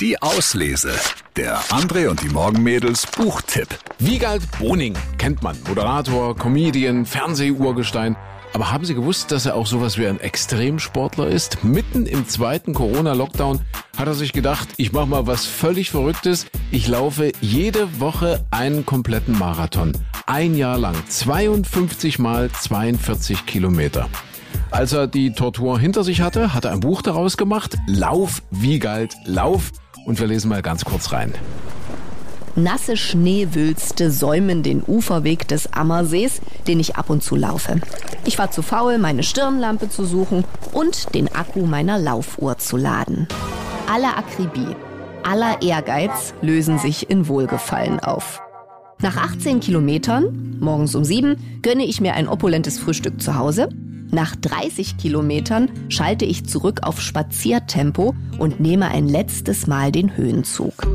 Die Auslese. Der André und die Morgenmädels Buchtipp. Wiegald Boning kennt man. Moderator, Comedian, Fernsehurgestein. Aber haben Sie gewusst, dass er auch sowas wie ein Extremsportler ist? Mitten im zweiten Corona-Lockdown hat er sich gedacht, ich mache mal was völlig Verrücktes. Ich laufe jede Woche einen kompletten Marathon. Ein Jahr lang. 52 mal 42 Kilometer. Als er die Tortur hinter sich hatte, hat er ein Buch daraus gemacht. Lauf, Wiegald, Lauf. Und wir lesen mal ganz kurz rein. Nasse Schneewülste säumen den Uferweg des Ammersees, den ich ab und zu laufe. Ich war zu faul, meine Stirnlampe zu suchen und den Akku meiner Laufuhr zu laden. Aller Akribie, aller Ehrgeiz lösen sich in Wohlgefallen auf. Nach 18 Kilometern, morgens um sieben, gönne ich mir ein opulentes Frühstück zu Hause. Nach 30 Kilometern schalte ich zurück auf Spaziertempo und nehme ein letztes Mal den Höhenzug.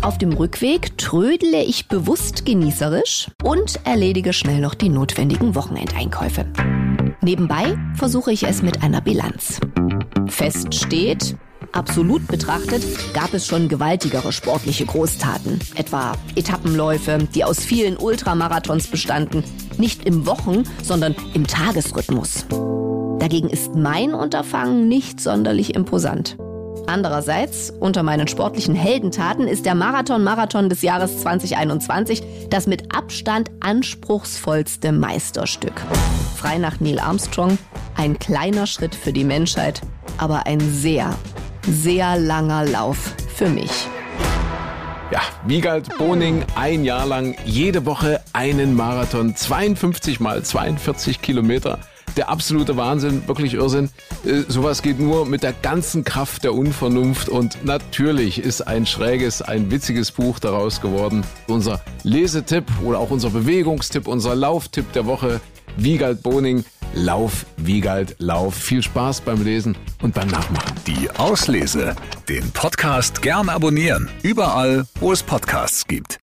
Auf dem Rückweg trödele ich bewusst genießerisch und erledige schnell noch die notwendigen Wochenendeinkäufe. Nebenbei versuche ich es mit einer Bilanz. Fest steht, Absolut betrachtet gab es schon gewaltigere sportliche Großtaten, etwa Etappenläufe, die aus vielen Ultramarathons bestanden, nicht im Wochen, sondern im Tagesrhythmus. Dagegen ist mein Unterfangen nicht sonderlich imposant. Andererseits, unter meinen sportlichen Heldentaten ist der Marathon-Marathon des Jahres 2021 das mit Abstand anspruchsvollste Meisterstück. Frei nach Neil Armstrong, ein kleiner Schritt für die Menschheit, aber ein sehr, sehr langer Lauf für mich. Ja, Wiegald Boning ein Jahr lang jede Woche einen Marathon, 52 mal 42 Kilometer der absolute Wahnsinn, wirklich Irrsinn. Äh, sowas geht nur mit der ganzen Kraft der Unvernunft und natürlich ist ein schräges, ein witziges Buch daraus geworden. Unser Lesetipp oder auch unser Bewegungstipp, unser Lauftipp der Woche, Wiegald Boning. Lauf, Wiegald, Lauf. Viel Spaß beim Lesen und beim Nachmachen. Die Auslese. Den Podcast gern abonnieren. Überall, wo es Podcasts gibt.